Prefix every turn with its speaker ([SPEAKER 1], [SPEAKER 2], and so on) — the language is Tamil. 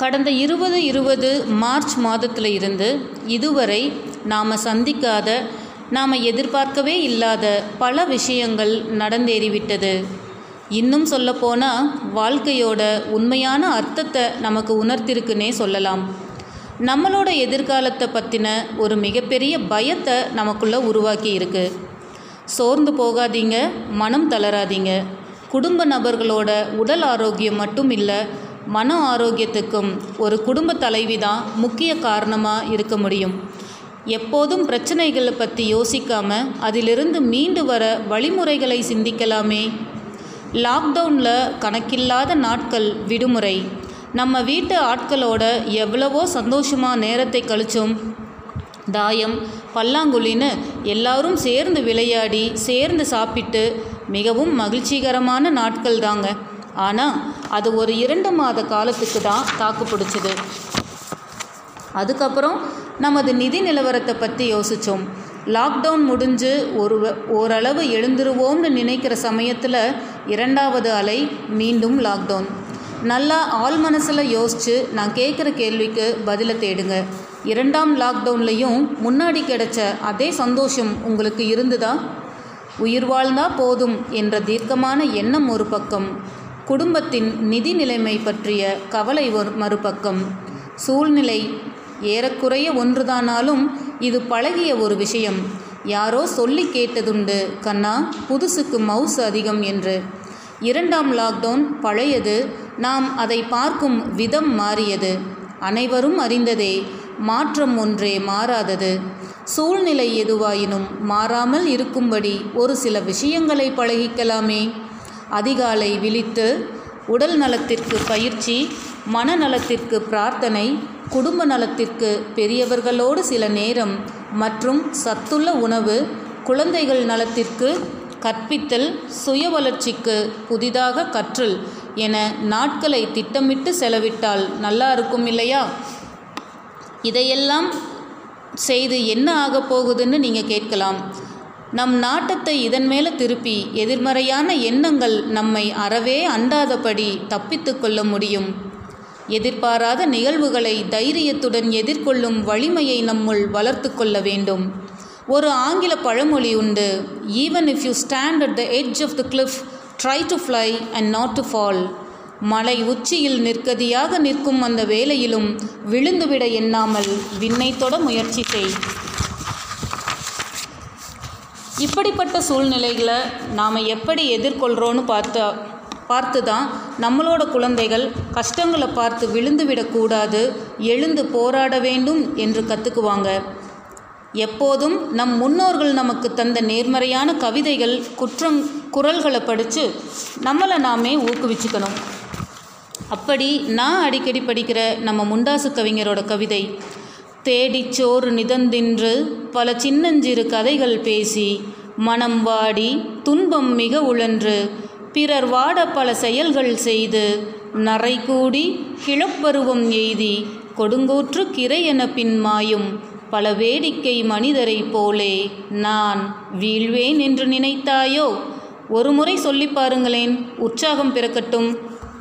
[SPEAKER 1] கடந்த இருபது இருபது மார்ச் மாதத்தில் இருந்து இதுவரை நாம் சந்திக்காத நாம் எதிர்பார்க்கவே இல்லாத பல விஷயங்கள் நடந்தேறிவிட்டது. இன்னும் சொல்லப்போனால் வாழ்க்கையோட உண்மையான அர்த்தத்தை நமக்கு உணர்த்திருக்குன்னே சொல்லலாம். நம்மளோட எதிர்காலத்தை பற்றின ஒரு மிகப்பெரிய பயத்தை நமக்குள்ளே உருவாக்கி இருக்கு. சோர்ந்து போகாதீங்க மனம் தளராதீங்க. குடும்ப நபர்களோட உடல் ஆரோக்கியம் மட்டும் இல்லை மன ஆரோக்கியத்துக்கும் ஒரு குடும்ப தலைவி தான் முக்கிய காரணமாக இருக்க முடியும். எப்போதும் பிரச்சனைகளை பற்றி யோசிக்காமல் அதிலிருந்து மீண்டு வர வழிமுறைகளை சிந்திக்கலாமே. லாக்டவுனில் கணக்கில்லாத நாட்கள் விடுமுறை. நம்ம வீட்டு ஆட்களோட எவ்வளவோ சந்தோஷமாக நேரத்தை கழிச்சோம். தாயம் பல்லாங்குழின்னு எல்லாரும் சேர்ந்து விளையாடி சேர்ந்து சாப்பிட்டு மிகவும் மகிழ்ச்சிகரமான நாட்கள் தாங்க ஆனால் அது ஒரு இரண்டு மாத காலத்துக்கு தான் தாக்கு பிடிச்சது. அதுக்கப்புறம் நமது நிதி நிலவரத்தை பற்றி யோசித்தோம் லாக்டவுன் முடிஞ்சு ஒரு ஓரளவு எழுந்துருவோம்னு நினைக்கிற சமயத்தில் இரண்டாவது அலை மீண்டும் லாக்டவுன் நல்லா ஆள் மனசில் யோசித்து நான் கேட்குற கேள்விக்கு பதிலை தேடுங்க. இரண்டாம் லாக்டவுன்லேயும் முன்னாடி கிடைச்ச அதே சந்தோஷம் உங்களுக்கு இருந்துதா? உயிர் வாழ்ந்தா போதும் என்ற தீர்க்கமான எண்ணம் ஒரு பக்கம். குடும்பத்தின் நிதி நிலைமை பற்றிய கவலை ஒரு மறுபக்கம். சூழ்நிலை ஏறக்குறைய ஒன்றுதானாலும் இது பழகிய ஒரு விஷயம். யாரோ சொல்லி கேட்டதுண்டு கண்ணா புதுசுக்கு மவுஸ் அதிகம் என்று. இரண்டாம் லாக்டவுன் பழையது நாம் அதை பார்க்கும் விதம் மாறியது. அனைவரும் அறிந்ததே மாற்றம் ஒன்றே மாறாதது. சூழ்நிலை எதுவாயினும் மாறாமல் இருக்கும்படி ஒரு சில விஷயங்களை பழகிக்கலாமே. அதிகாலை விழித்து உடல் நலத்திற்கு பயிற்சி மனநலத்திற்கு பிரார்த்தனை குடும்ப நலத்திற்கு பெரியவர்களோடு சில நேரம் மற்றும் சத்துள்ள உணவு குழந்தைகள் நலத்திற்கு கற்பித்தல் சுய வளர்ச்சிக்கு புதிதாக கற்றல் என நாட்களை திட்டமிட்டு செலவிட்டால் நல்லா இருக்கும் இல்லையா? இதையெல்லாம் செய்து என்ன ஆகப் போகுதுன்னு நீங்கள் கேட்கலாம். நம் நாட்டத்தை இதன் மேலே திருப்பி எதிர்மறையான எண்ணங்கள் நம்மை அறவே அண்டாதபடி தப்பித்து கொள்ள முடியும். எதிர்பாராத நிகழ்வுகளை தைரியத்துடன் எதிர்கொள்ளும் வலிமையை நம்முள் வளர்த்து கொள்ள வேண்டும். ஒரு ஆங்கில பழமொழி உண்டு even if you stand at the edge of the cliff try to fly and not to fall மலை உச்சியில் நிற்கதியாக நிற்கும் அந்த வேலையிலும் விழுந்துவிட எண்ணாமல் விண்ணை தொட முயற்சி செய். இப்படிப்பட்ட சூழ்நிலைகளை நாம் எப்படி எதிர்கொள்கிறோன்னு பார்த்தா பார்த்து தான் நம்மளோட குழந்தைகள் கஷ்டங்களை பார்த்து விழுந்து விடக்கூடாது எழுந்து போராட வேண்டும் என்று கற்றுக்குவாங்க எப்போதும் நம் முன்னோர்கள் நமக்கு தந்த நேர்மறையான கவிதைகள் குற்றம் குரல்களை படித்து நம்மளை நாமே ஊக்குவிச்சுக்கணும். அப்படி நான் அடிக்கடி படிக்கிற நம்ம முண்டாசு கவிஞரோட கவிதை தேடிச் சோறு நிதந்தின்று பல சின்னஞ்சிறு கதைகள் பேசி மனம் வாடி துன்பம் மிக உழன்று பிறர் வாட பல செயல்கள் செய்து நரை கூடி கிழப்பருவம் எய்தி கொடுங்கூற்று கிரை என பின்மாயும் பல வேடிக்கை மனிதரைப் போலே நான் வீழ்வேன் என்று நினைத்தாயோ? ஒருமுறை சொல்லி பாருங்களேன் உற்சாகம் பிறக்கட்டும்.